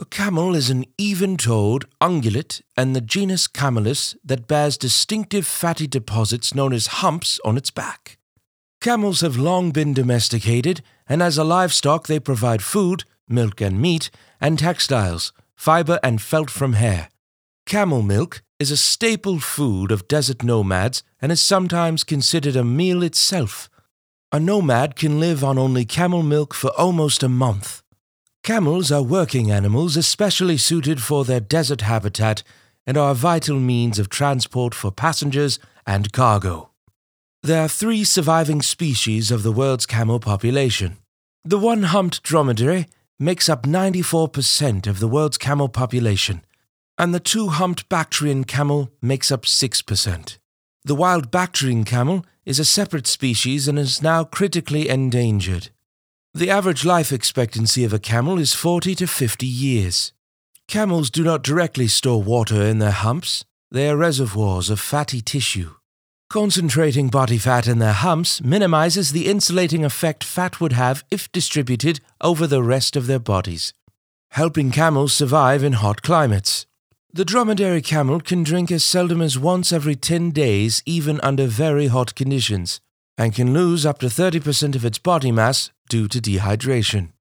A camel is an even toed ungulate and the genus Camelus that bears distinctive fatty deposits known as humps on its back. Camels have long been domesticated, and as a livestock, they provide food, milk and meat, and textiles, fiber and felt from hair. Camel milk is a staple food of desert nomads and is sometimes considered a meal itself. A nomad can live on only camel milk for almost a month. Camels are working animals especially suited for their desert habitat and are a vital means of transport for passengers and cargo. There are three surviving species of the world's camel population. The one humped dromedary makes up 94% of the world's camel population, and the two humped Bactrian camel makes up 6%. The wild Bactrian camel is a separate species and is now critically endangered. The average life expectancy of a camel is 40 to 50 years. Camels do not directly store water in their humps, they are reservoirs of fatty tissue. Concentrating body fat in their humps minimizes the insulating effect fat would have if distributed over the rest of their bodies, helping camels survive in hot climates. The dromedary camel can drink as seldom as once every 10 days, even under very hot conditions, and can lose up to 30% of its body mass due to dehydration.